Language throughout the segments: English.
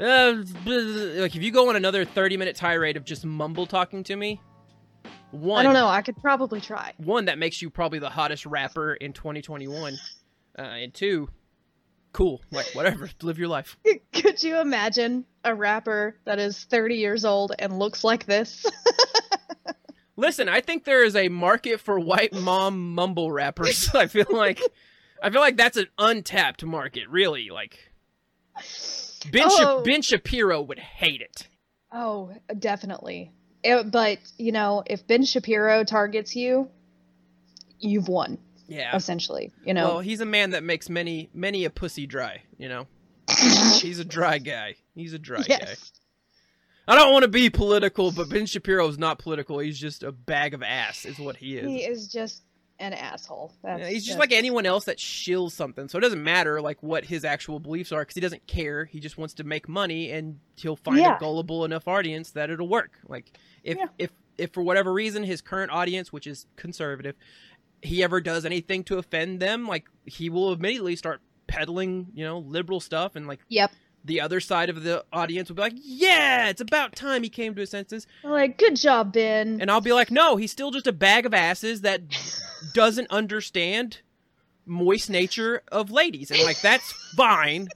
Uh, like if you go on another 30 minute tirade of just mumble talking to me, one I don't know. I could probably try. one that makes you probably the hottest rapper in 2021, uh, and two, cool, like whatever, live your life. Could you imagine a rapper that is 30 years old and looks like this? Listen, I think there is a market for white mom mumble rappers. I feel like, I feel like that's an untapped market. Really, like Ben Sha- Oh. Ben Shapiro would hate it. oh, definitely. It- but, you know, if Ben Shapiro targets you, you've won, Yeah. essentially. You know, Well, he's a man that makes many many a pussy dry. You know, he's a dry guy. He's a dry guy. I don't want to be political, but Ben Shapiro is not political. He's just a bag of ass, is what he is. He is just an asshole. That's, Yeah, he's just like anyone else that shills something. So it doesn't matter like what his actual beliefs are because he doesn't care. He just wants to make money, and he'll find Yeah. a gullible enough audience that it'll work. Like if Yeah. if if for whatever reason his current audience, which is conservative, he ever does anything to offend them, like he will immediately start peddling, you know, liberal stuff, and like Yep. The other side of the audience will be like, "Yeah, it's about time he came to his senses." Like, good job, Ben. And I'll be like, no, he's still just a bag of asses that doesn't understand moist nature of ladies. And like that's fine.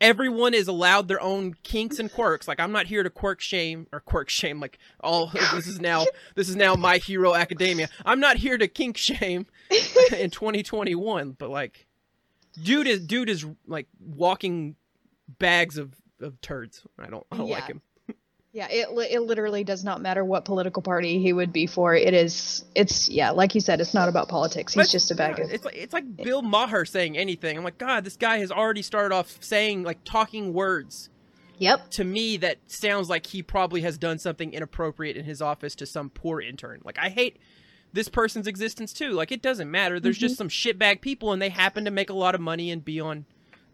Everyone is allowed their own kinks and quirks. Like I'm not here to quirk shame or quirk shame like all this is now this is now my hero academia. I'm not here to kink shame in 2021, but like dude is dude is like walking bags of of turds. I don't I don't like him. Yeah, it it literally does not matter what political party he would be for. It is it's yeah, like you said, it's not about politics. He's But, just a bag yeah, of It's like it's like Bill Maher saying anything. I'm like, God, this guy has already started off saying like talking words Yep. to me that sounds like he probably has done something inappropriate in his office to some poor intern. Like I hate this person's existence too. Like it doesn't matter. There's Mm-hmm. just some shitbag people and they happen to make a lot of money and be on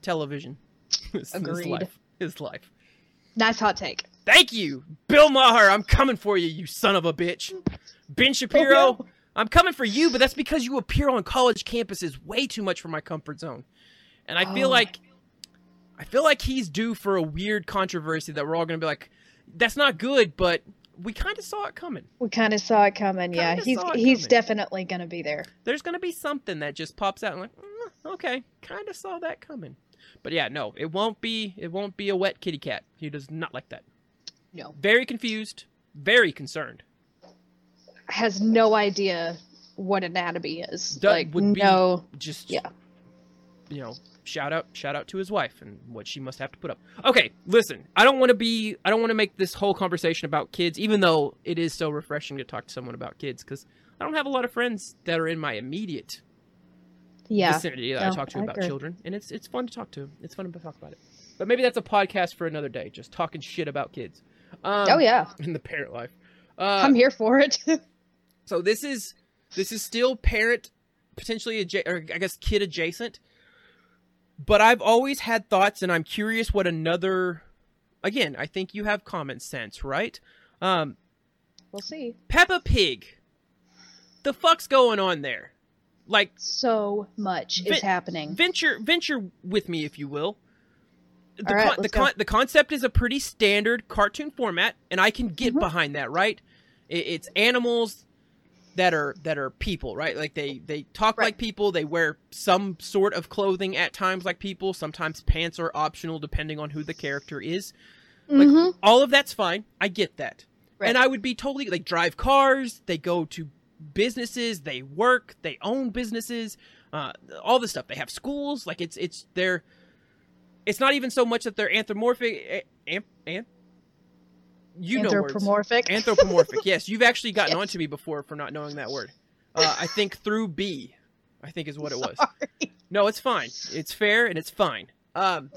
television. It's His Agreed. life. His life. Nice hot take. Thank you, Bill Maher. I'm coming for you, you son of a bitch. Ben Shapiro, Oh, no. I'm coming for you, but that's because you appear on college campuses way too much for my comfort zone. And I feel Oh. like I feel like he's due for a weird controversy that we're all going to be like that's not good, but we kind of saw it coming. We kind of saw it coming. Yeah, Kinda he's he's coming. definitely going to be there. There's going to be something that just pops out and like, mm, okay, kind of saw that coming. But yeah, no, it won't be it won't be a wet kitty cat. He does not like that. No. Very confused, very concerned. Has no idea what anatomy is. That like would be- no. just Yeah. you know shout out shout out to his wife and what she must have to put up okay listen i don't want to be i don't want to make this whole conversation about kids even though it is so refreshing to talk to someone about kids because i don't have a lot of friends that are in my immediate Yeah. vicinity that i talk to I about agree. children and it's it's fun to talk to it's fun to talk about it but maybe that's a podcast for another day just talking shit about kids um, oh yeah. in the parent life uh, I'm here for it. so this is this is still parent potentially adja- or I guess kid adjacent. But I've always had thoughts and I'm curious what another again, I think you have common sense, right? Um we'll see. Peppa Pig. The fuck's going on there? Like So much is happening. venture venture with me if you will. The, right, con- the, con- the concept is a pretty standard cartoon format, and I can get Mhm. behind that. Right? It, it's animals that are that are people, right? Like they they talk Right. like people. They wear some sort of clothing at times like people. Sometimes pants are optional depending on who the character is. Like Mhm. all of that's fine. I get that. Right. And I would be totally like drive cars, they go to businesses, they work, they own businesses, uh, all this stuff. They have schools, like it's it's they're it's not even so much that they're anthropomorphic eh, am, am, you know words. Anthropomorphic. Anthropomorphic. yes, you've actually gotten Yes. onto me before for not knowing that word. Uh, I think through B, I think is what it was. Sorry. No, it's fine. It's fair and it's fine. Um,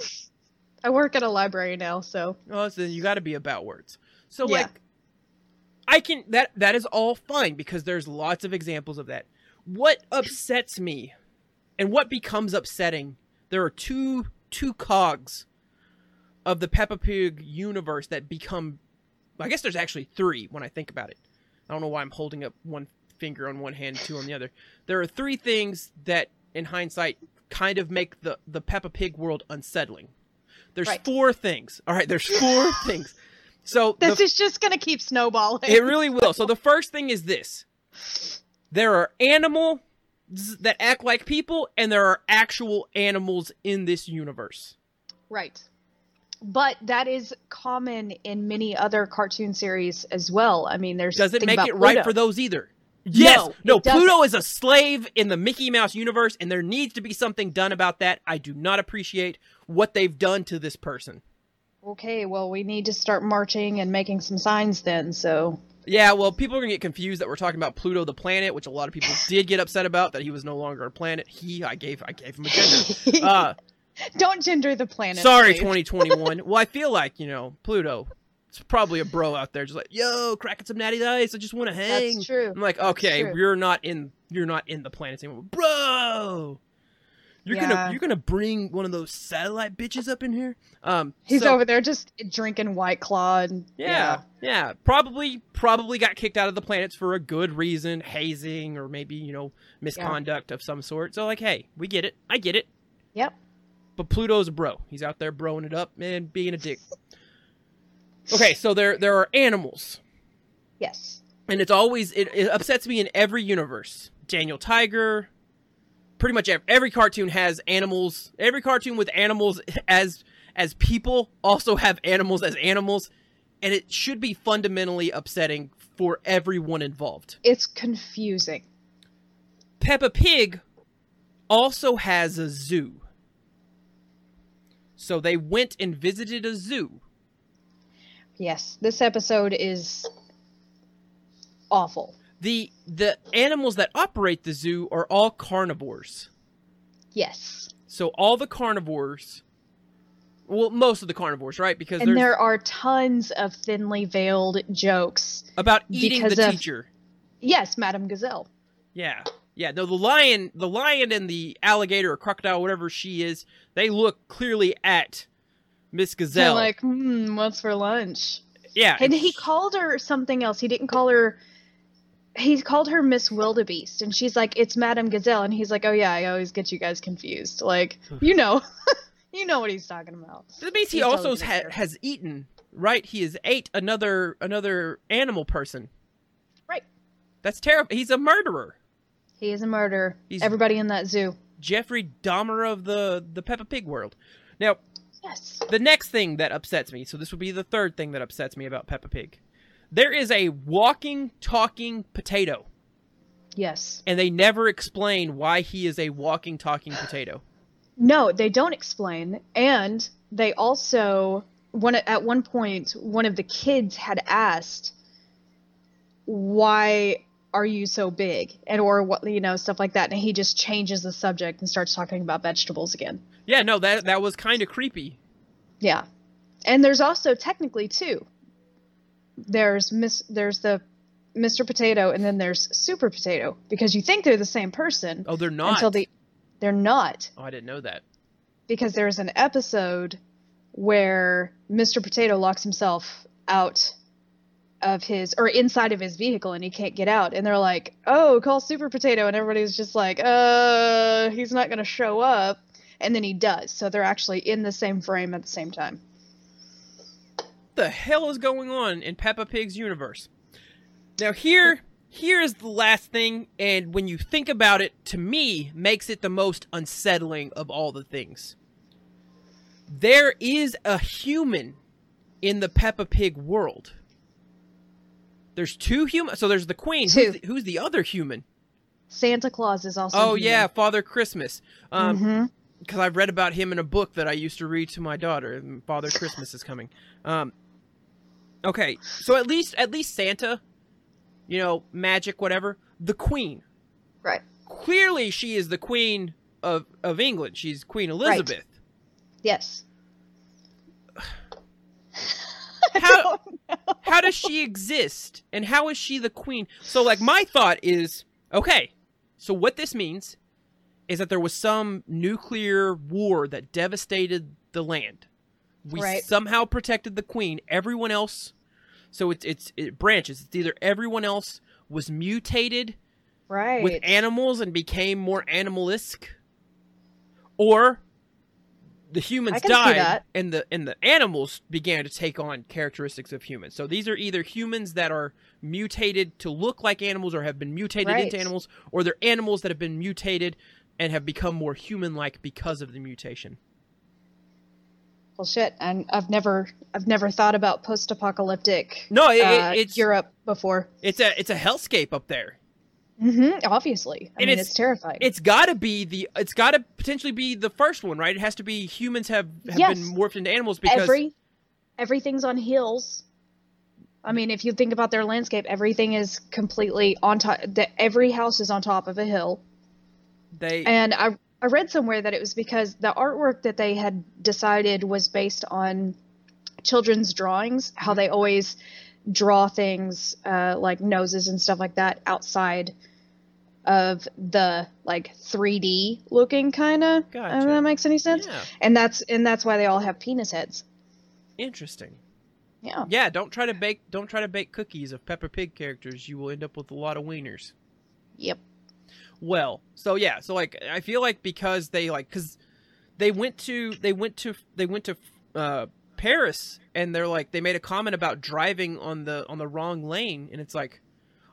I work at a library now, so Well, so you got to be about words. So Yeah. like, I can that that is all fine because there's lots of examples of that. What upsets me, and what becomes upsetting, there are two two cogs of the Peppa Pig universe that become. I guess there's actually three when I think about it. I don't know why I'm holding up one finger on one hand, two on the other. There are three things that, in hindsight, kind of make the the Peppa Pig world unsettling. There's Right. four things. All right, there's four things. So the This is just gonna keep snowballing. it really will. So the first thing is this: there are animals that act like people, and there are actual animals in this universe. Right. But that is common in many other cartoon series as well. I mean, there's Doesn't make it right Pluto. for those either. Yes, no, doesn't. Pluto is a slave in the Mickey Mouse universe, and there needs to be something done about that. I do not appreciate what they've done to this person. Okay, well, we need to start marching and making some signs then. So Yeah, well, people are gonna get confused that we're talking about Pluto the planet, which a lot of people did get upset about that he was no longer a planet. He, I gave, I gave him a gender. Uh, don't gender the planet. sorry, please. 2021. well, I feel like you know Pluto. It's probably a bro out there, just like yo, cracking some Natty Ice. I just want to hang. That's true. I'm like, okay, true. you're not in, you're not in the planet anymore, bro. You're Yeah. gonna, you're gonna bring one of those satellite bitches up in here. Um, He's so- over there just drinking White Claw. And, Yeah, yeah. Probably probably got kicked out of the planets for a good reason, hazing or maybe, you know, misconduct of some sort. So like, hey, we get it. I get it. Yep. But Pluto's a bro. He's out there broing it up and being a dick. Okay, so there there are animals. Yes. And it's always it, it upsets me in every universe. Daniel Tiger, pretty much every, every cartoon has animals. Every cartoon with animals as as people also have animals as animals, and it should be fundamentally upsetting for everyone involved. It's confusing. Peppa Pig also has a zoo. So they went and visited a zoo. Yes, this episode is awful. The the animals that operate the zoo are all carnivores. Yes. So all the carnivores, well, most of the carnivores, right? Because And there are tons of thinly veiled jokes. about eating the of- teacher. Yes, Madame Gazelle. Yeah, yeah. No, the lion, the lion, and the alligator or crocodile, whatever she is, they look clearly at Miss They're Gazelle. like, hmm, what's for lunch? yeah, And he called her something else. He didn't call her. He called her Miss Wildebeest, and she's like, "It's Madame Gazelle," and he's like, "Oh yeah, I always get you guys confused. Like, you know, you know what he's talking about." That means he also ha- has eaten, right? He has ate another another animal person. Right. That's terrible. He's a murderer. He is a murderer. He's- Everybody in that zoo. Jeffrey Dahmer of the the Peppa Pig world. Now, Yes. the next thing that upsets me, so this would be the third thing that upsets me about Peppa Pig. There is a walking, talking potato, Yes. and they never explain why he is a walking, talking potato. No, they don't explain, and they also one at one point one of the kids had asked, "Why are you so big?" and or what you know stuff like that, and he just changes the subject and starts talking about vegetables again. Yeah, no, that that was kind of creepy. Yeah, and there's also technically two. There's Miss. There's the Mr. Potato, and then there's Super Potato because you think they're the same person Oh, they're not. until the they're not oh, I didn't know that. because there's an episode where Mr. Potato locks himself out of his or inside of his vehicle and he can't get out and they're like, "Oh, call Super Potato." And everybody's just like, "Uh, he's not going to show up." And then he does. So they're actually in the same frame at the same time. The hell is going on in Peppa Pig's universe? Now here here is the last thing and when you think about it to me makes it the most unsettling of all the things. There is a human in the Peppa Pig world. There's two human so there's the queen who's the, who's the other human? Santa Claus is also Oh yeah, Father Christmas. Um hmm because I've read about him in a book that I used to read to my daughter. Father Christmas is coming. Um, okay, so at least at least Santa, you know, magic, whatever. The Queen. Right. Clearly, she is the Queen of of England. She's Queen Elizabeth. Right. Yes. How how does she exist, and how is she the Queen? So, like, my thought is, okay, so what this means is that there was some nuclear war that devastated the land. We Right. somehow protected the queen. Everyone else, so it's it's it branches. It's either everyone else was mutated Right. with animals and became more animalistic, or the humans I can see died and the and the animals began to take on characteristics of humans. So these are either humans that are mutated to look like animals or have been mutated Right. into animals or they're animals that have been mutated and have become more human-like because of the mutation. Well, shit, and I've never, I've never thought about post-apocalyptic No, it, uh, it's Europe before. it's a it's a hellscape up there. hmm Obviously, I And mean, it's- it's, terrifying. It's got to be the it's got to potentially be the first one, right? It has to be humans have have Yes. been morphed into animals because Every, everything's on hills. I mean, if you think about their landscape, everything is completely on top. The, every house is on top of a hill. they And I, I read somewhere that it was because the artwork that they had decided was based on children's drawings, how they always draw things uh, like noses and stuff like that outside of the like 3D looking kind of. Gotcha. If that makes any sense. yeah, And that's and that's why they all have penis heads. interesting. Yeah. Yeah, don't try to bake don't try to bake cookies of Peppa Pig characters. You will end up with a lot of wieners. Yep. Well, so yeah, so like I feel like because they like cuz they went to they went to they went to uh Paris and they're like they made a comment about driving on the on the wrong lane and it's like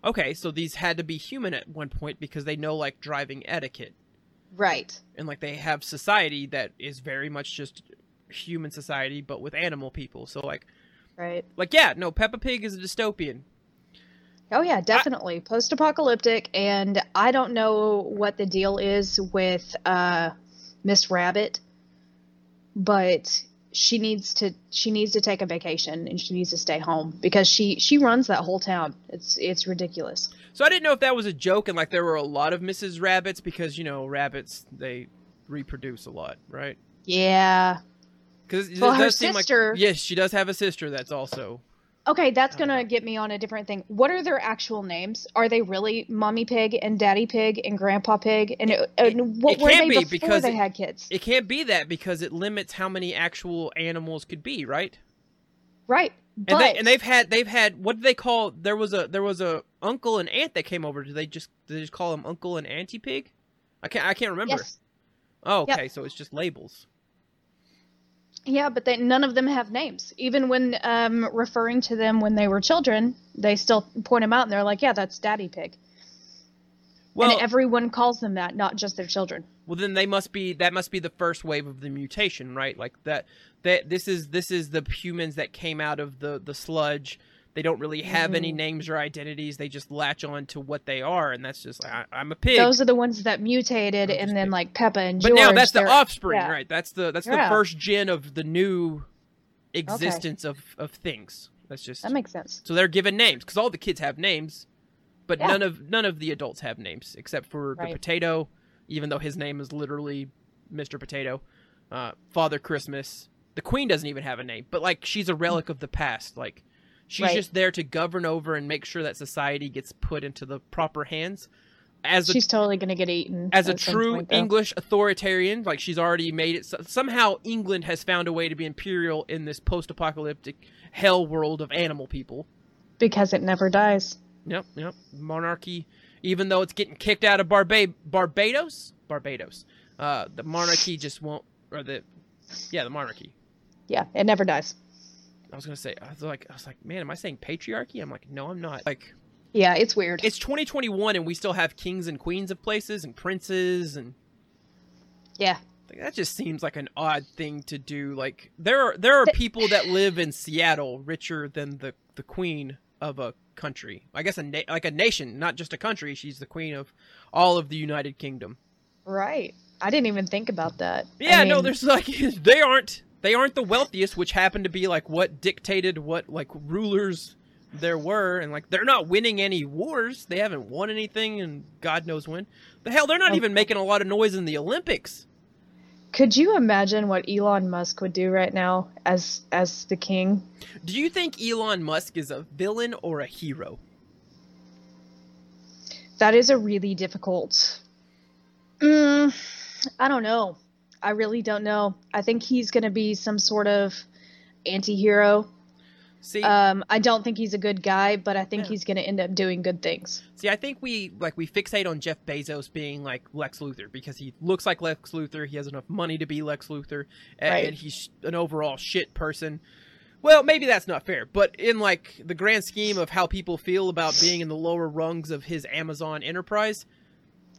okay, so these had to be human at one point because they know like driving etiquette Right. and like they have society that is very much just human society but with animal people. So like Right. like yeah, no Peppa Pig is a dystopian. Oh yeah, definitely post-apocalyptic, and I don't know what the deal is with uh, Miss Rabbit, but she needs to she needs to take a vacation and she needs to stay home because she she runs that whole town. It's it's ridiculous. So I didn't know if that was a joke and like there were a lot of Mrs. Rabbits because you know rabbits they reproduce a lot, right? Yeah. Because Well, her sister- like yes, she does have a sister that's also Okay, that's gonna get me on a different thing. What are their actual names? Are they really Mommy Pig and Daddy Pig and Grandpa Pig? And, and uh, what it were can't they be before because they it- had kids? it can't be that because it limits how many actual animals could be, right? right. And they and they've had they've had what do they call there was a there was a uncle and aunt that came over. Do they just do they just call them uncle and auntie pig? I can't I can't remember. yes, Oh, Yep. okay, so it's just labels. Yeah, but they, none of them have names. Even when um, referring to them when they were children, they still point them out and they're like, "Yeah, that's Daddy Pig." Well, and everyone calls them that, not just their children. Well, then they must be that must be the first wave of the mutation, right? Like that that this is this is the humans that came out of the the sludge. They don't really have any Mhm. names or identities. They just latch on to what they are, and that's just I, I'm a pig. Those are the ones that mutated, and then pig. like Peppa and but George. now that's the offspring, yeah. right? That's the that's the first gen of the new existence of of things. That's just That makes sense. so they're given names because all the kids have names, but Yeah. none of none of the adults have names except for the potato, even though his name is literally Mr. Potato, uh, Father Christmas. The Queen doesn't even have a name, but like she's a relic of the past. Like she's Right. just there to govern over and make sure that society gets put into the proper hands. As a She's totally gonna get eaten. as a true point. English authoritarian, like she's already made it. So, somehow England has found a way to be imperial in this post-apocalyptic hell world of animal people. because it never dies. Yep, yep. Monarchy, even though it's getting kicked out of Barba- Barbados, Barbados, uh, the monarchy just won't, or the, yeah, the monarchy. Yeah, it never dies. I was gonna say, I was like, I was like, man, am I saying patriarchy? I'm like, no, I'm not. Like, Yeah, it's weird. it's 2021 and we still have kings and queens of places and princes and yeah, like, that just seems like an odd thing to do. Like, there are there are people that live in Seattle richer than the the queen of a country. I guess a na- like a nation, not just a country. She's the queen of all of the United Kingdom. right. I didn't even think about that. I Yeah, no, mean, there's like they aren't they aren't the wealthiest, which happen to be like what dictated what like rulers there were, and like they're not winning any wars. They haven't won anything, and God knows when. The hell, they're not Okay. even making a lot of noise in the Olympics. Could you imagine what Elon Musk would do right now as as the king? Do you think Elon Musk is a villain or a hero? That is a really difficult. Mm, I don't know. I really don't know. I think he's going to be some sort of anti-hero. See, Um, I don't think he's a good guy, but I think Yeah. he's going to end up doing good things. see, I think we like we fixate on Jeff Bezos being like Lex Luthor because he looks like Lex Luthor. He has enough money to be Lex Luthor, and, Right. and he's an overall shit person. Well, maybe that's not fair, but in like the grand scheme of how people feel about being in the lower rungs of his Amazon enterprise,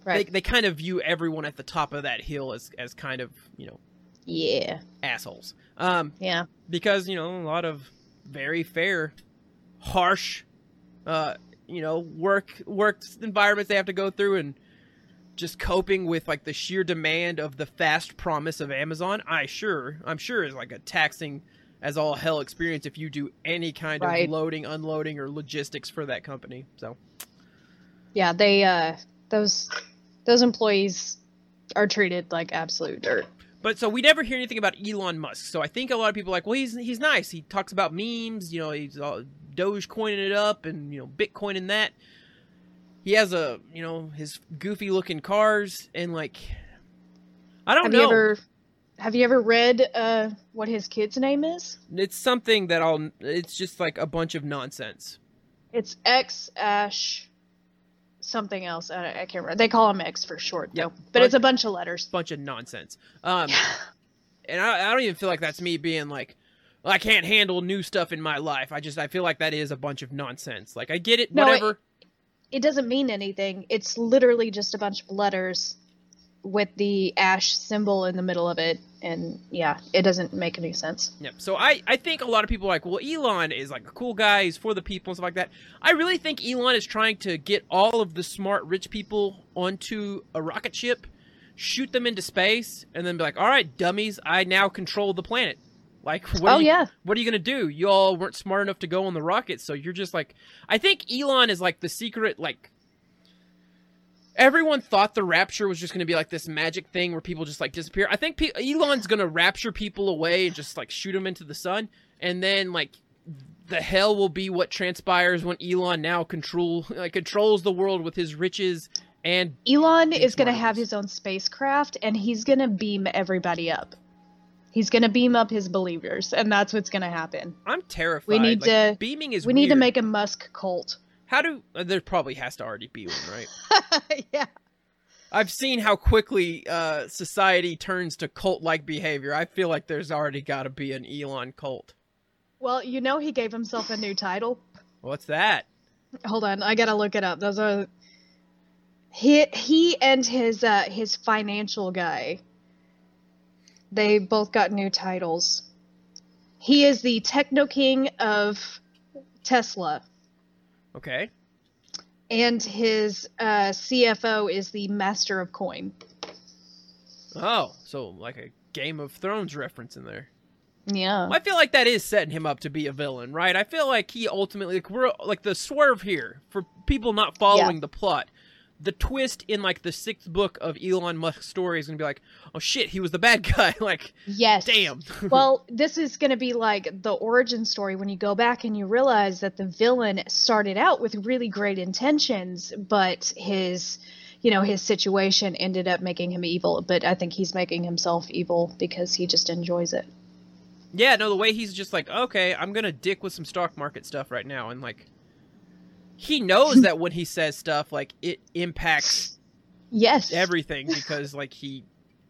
Right. they they kind of view everyone at the top of that hill as as kind of you know yeah. assholes. Um, Yeah. because you know a lot of very fair, harsh, uh, you know work work environments they have to go through and just coping with like the sheer demand of the fast promise of Amazon. I sure I'm sure is like a taxing as all hell experience if you do any kind Right. of loading, unloading, or logistics for that company. So Yeah, they uh those those employees are treated like absolute dirt. But so we never hear anything about Elon Musk. So I think a lot of people are like, well, he's he's nice. He talks about memes. You know, he's all Doge coining it up and you know Bitcoin and that. He has a you know his goofy looking cars and like I don't Have know. you ever have you ever read uh what his kid's name is? It's something that I'll. It's just like a bunch of nonsense. It's X Ash something else. I, I can't remember. They call them X for short though. Yep. But it's a bunch of letters. Bunch of nonsense. Um, and I, I don't even feel like that's me being like. "Well, I can't handle new stuff in my life. I just I feel like that is a bunch of nonsense. Like I get it, No, it- whatever. It doesn't mean anything. It's literally just a bunch of letters with the ash symbol in the middle of it and yeah, it doesn't make any sense. Yep. So I, I think a lot of people are like, well, Elon is like a cool guy. He's for the people and stuff like that. I really think Elon is trying to get all of the smart, rich people onto a rocket ship, shoot them into space, and then be like, all right, dummies, I now control the planet. Like, what oh you, yeah. what are you gonna do? You all weren't smart enough to go on the rocket, so you're just like, I think Elon is like the secret, like. Everyone thought the rapture was just going to be like this magic thing where people just like disappear. I think pe- Elon's going to rapture people away and just like shoot them into the sun, and then like the hell will be what transpires when Elon now control like controls the world with his riches and Elon is going to have his own spacecraft and he's going to beam everybody up. He's going to beam up his believers and that's what's going to happen. I'm terrified. We need Like, to- beaming is we need to make a Musk cult. How do uh, there probably has to already be one right yeah. I've seen how quickly uh, society turns to cult-like behavior. I feel like there's already got to be an Elon cult. Well, you know he gave himself a new title. What's that? Hold on, I got to look it up. Those are he he and his uh his financial guy. They both got new titles. He is the Techno King of Tesla. Okay. and his uh, CFO is the Master of Coin. Oh, so like a Game of Thrones reference in there. Yeah. I feel like that is setting him up to be a villain, right? I feel like he ultimately like we're like the swerve here for people not following the plot. The twist in like the sixth book of Elon Musk's story is gonna be like, oh shit, he was the bad guy. like, Yes. damn. well, this is going to be like the origin story when you go back and you realize that the villain started out with really great intentions, but his, you know, his situation ended up making him evil. But I think he's making himself evil because he just enjoys it. yeah, no, the way he's just like, okay, I'm gonna dick with some stock market stuff right now, and like, he knows that when he says stuff, like it impacts Yes. everything because like he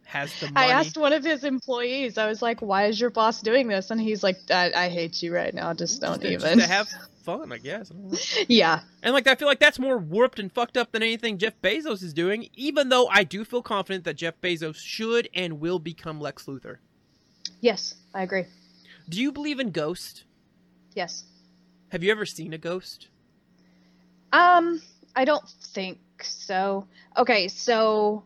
has the money. I asked one of his employees, I was like, why is your boss doing this? And he's like, I, I hate you right now. Just don't just even. just to have fun, I guess. I yeah. And like I feel like that's more warped and fucked up than anything Jeff Bezos is doing, even though I do feel confident that Jeff Bezos should and will become Lex Luthor. Yes, I agree. Do you believe in ghosts? Yes. Have you ever seen a ghost? Um, I don't think so. Okay, so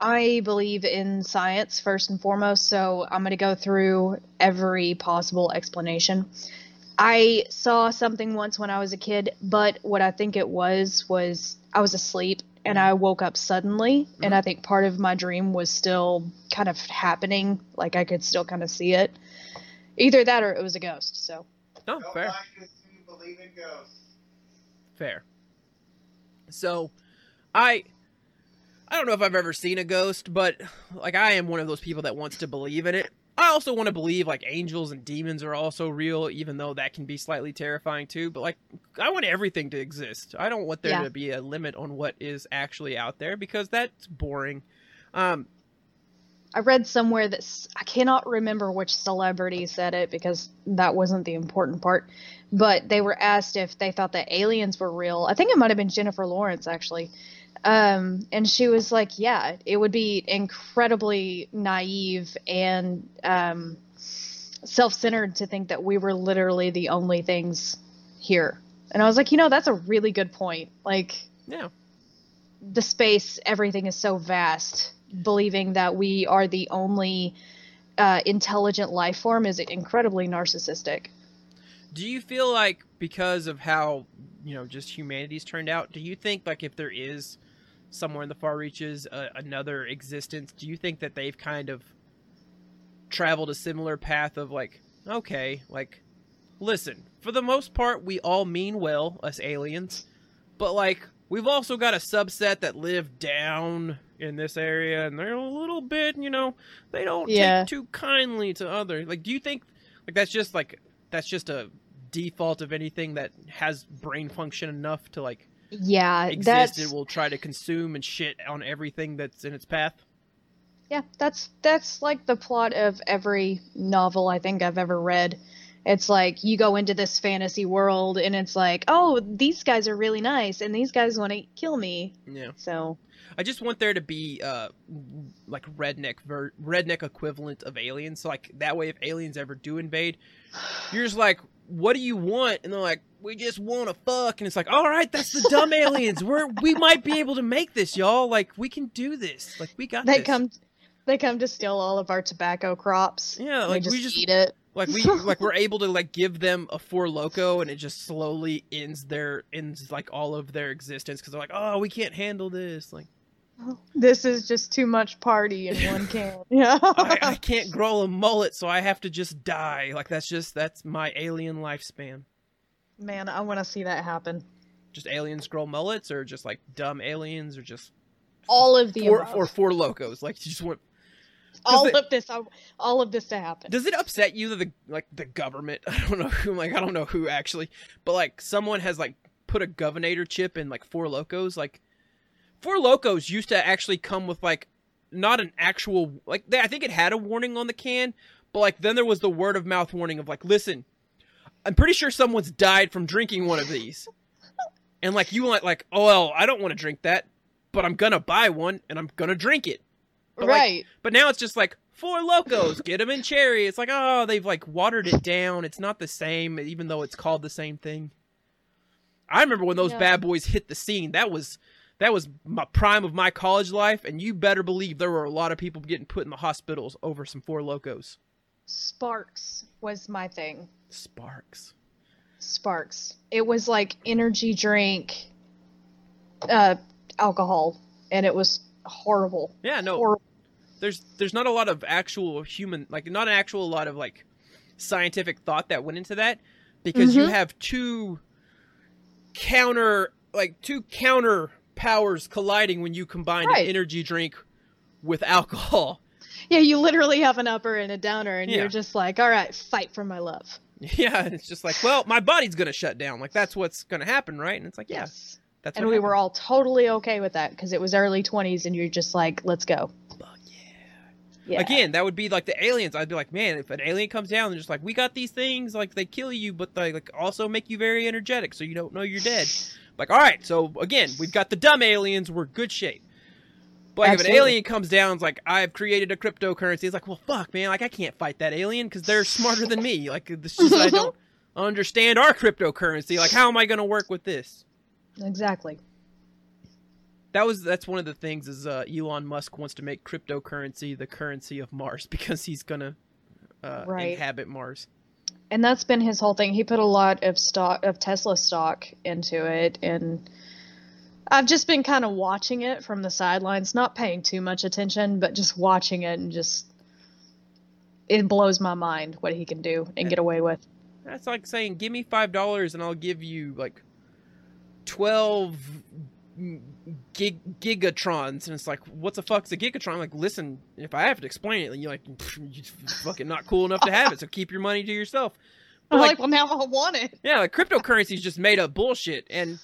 I believe in science first and foremost, so I'm going to go through every possible explanation. I saw something once when I was a kid, but what I think it was was I was asleep and I woke up suddenly, and I think part of my dream was still kind of happening, like I could still kind of see it. Either that or it was a ghost. So, No, Don't fair, like us who believe in ghosts. Fair. So, I, I don't know if I've ever seen a ghost, but like I am one of those people that wants to believe in it. I also want to believe like angels and demons are also real, even though that can be slightly terrifying too. But like, I want everything to exist. I don't want there Yeah. to be a limit on what is actually out there because that's boring. Um, I read somewhere that I cannot remember which celebrity said it because that wasn't the important part. But they were asked if they thought that aliens were real. I think it might have been Jennifer Lawrence actually. Um, and she was like, "Yeah, it would be incredibly naive and um, self-centered to think that we were literally the only things here." And I was like, "You know, that's a really good point. Like, yeah, the space, everything is so vast. Believing that we are the only uh, intelligent life form is incredibly narcissistic. Do you feel like because of how you know just humanity's turned out, do you think like if there is somewhere in the far reaches uh, another existence, do you think that they've kind of traveled a similar path of like okay, like listen, for the most part we all mean well, us aliens, but like we've also got a subset that live down in this area and they're a little bit, you know, they don't Yeah. take too kindly to others. Like do you think like that's just like that's just a default of anything that has brain function enough to like Yeah, exist that's it will try to consume and shit on everything that's in its path yeah, that's that's like the plot of every novel I think I've ever read. It's like you go into this fantasy world and it's like, oh, these guys are really nice and these guys want to kill me. yeah. So i just want there to be uh like redneck ver- redneck equivalent of aliens. So like that way if aliens ever do invade you're just like what do you want? And they're like we just want to fuck. And it's like all right that's the dumb aliens. We're we might be able to make this y'all. Like we can do this. Like we got they this. come they come to steal all of our tobacco crops. yeah like just, we just eat it. like we like we're able to like give them a four loco and it just slowly ends their ends like all of their existence because they're like oh we can't handle this like This is just too much party in one can. Yeah. I, I can't grow a mullet so i have to just die like that's just that's my alien lifespan Man, I want to see that happen. just aliens grow mullets or just like dumb aliens or just All of the four above. or four locos like you just want all it- of this, all of this to happen. Does it upset you that the like the government? I don't know who. Like I don't know who actually, but like someone has like put a governor chip in like four locos. Like four locos used to actually come with like not an actual like they, I think it had a warning on the can, but like then there was the word of mouth warning of like listen, I'm pretty sure someone's died from drinking one of these, and like you like like oh well I don't want to drink that, but I'm gonna buy one and I'm gonna drink it. But, like, right. but now it's just like four locos, get them in cherry. It's like oh, they've like watered it down. It's not the same, even though it's called the same thing. I remember when those bad boys hit the scene. That was that was my prime of my college life, and you better believe there were a lot of people getting put in the hospitals over some four locos. Sparks was my thing. Sparks. Sparks. It was like energy drink, uh, alcohol, and it was horrible. Yeah, no. Horrible. there's there's not a lot of actual human like not an actual lot of like scientific thought that went into that because you Mhm. have two counter like two counter powers colliding when you combine Right. an energy drink with alcohol. Yeah, you literally have an upper and a downer, and Yeah. you're just like, all right, fight for my love. Yeah, and it's just like, well, my body's gonna shut down. Like that's what's gonna happen, right? And it's like, yeah, Yes. That's And we happened. were all totally okay with that because it was early 20s, and you're just like, let's go. Yeah. Yeah. Again, that would be like the aliens. I'd be like, man, if an alien comes down and just like, we got these things, like they kill you, but they like also make you very energetic, so you don't know you're dead. Like, all right, so again, we've got the dumb aliens. We're good shape. But like, if an alien comes down, it's like I've created a cryptocurrency. It's like, well, fuck, man, like I can't fight that alien because they're smarter than me. Like just I don't understand our cryptocurrency. Like, how am I going to work with this? Exactly. That was that's one of the things is uh, Elon Musk wants to make cryptocurrency the currency of Mars because he's gonna uh, Right. inhabit Mars. And that's been his whole thing. He put a lot of stock of Tesla stock into it and I've just been kind of watching it from the sidelines, not paying too much attention, but just watching it and just it blows my mind what he can do and get away with. That's like saying, "Give me five dollars and I'll give you like twelve gig gigatrons, and it's like, what the fuck's a gigatron? I'm like, listen, if I have to explain it, you're like, you're fucking not cool enough to have it, so keep your money to yourself. I'm But, like, well, now I want it. Yeah, like cryptocurrency is just made up bullshit, and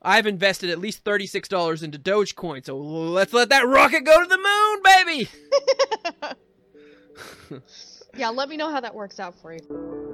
I've invested at least thirty six dollars into Dogecoin, so let's let that rocket go to the moon, baby. Yeah, let me know how that works out for you.